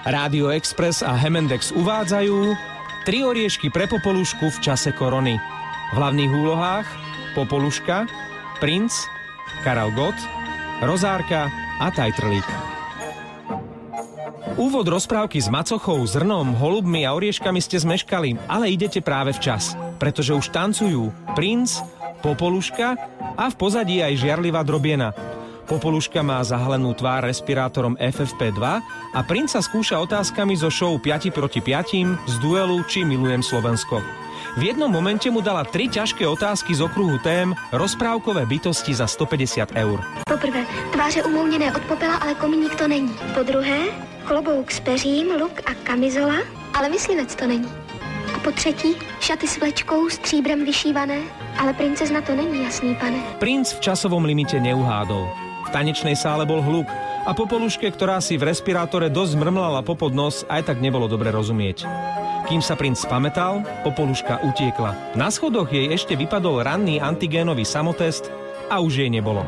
Rádio Express a Hemendex uvádzajú tri oriešky pre Popolušku v čase korony. V hlavných úlohách Popoluška, Princ, Karel Gott, Rozárka a Tajtrlík. Úvod rozprávky s macochou, zrnom, holubmi a orieškami ste zmeškali, ale idete práve včas, pretože už tancujú Princ, Popoluška a v pozadí aj žiarlivá drobiena – Popoluška má zahalenú tvár respirátorom FFP2 a princa skúša otázkami zo show 5 proti 5 z duelu Či milujem Slovensko. V jednom momente mu dala tri ťažké otázky z okruhu tém rozprávkové bytosti za 150 eur. Poprvé, tváře umouněné od popela, ale komíník to není. Po druhé, klobouk s peřím, luk a kamizola, ale myslivec to není. A po třetí, šaty s vlečkou, stříbrem vyšívané, ale princezna to není, jasný pane. Princ v časovom limite neuhádol tanečnej sále bol hluk a Popoluške, ktorá si v respirátore dosť mrmlala popod nos, aj tak nebolo dobre rozumieť. Kým sa princ spametal, Popoluška utiekla. Na schodoch jej ešte vypadol ranný antigénový samotest a už jej nebolo.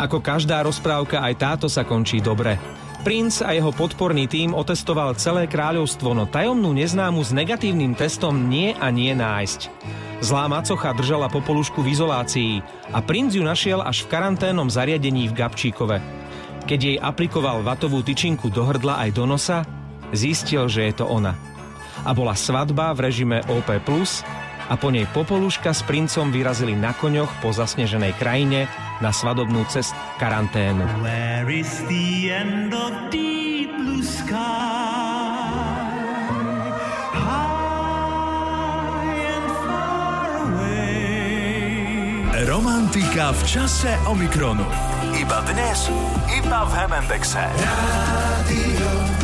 Ako každá rozprávka, aj táto sa končí dobre. Princ a jeho podporný tým otestoval celé kráľovstvo, no tajomnú neznámu s negatívnym testom nie a nie nájsť. Zlá macocha držala popolušku v izolácii a princ ju našiel až v karanténnom zariadení v Gabčíkove. Keď jej aplikoval vatovú tyčinku do hrdla aj do nosa, zistil, že je to ona. A bola svadba v režime OP+, a po nej popoluška s princom vyrazili na koňoch po zasneženej krajine na svadobnú cest karanténu. Where is the end of deep blue sky? Romantika v čase Omikronu. Iba dnes, iba v Hemendexe. Rádio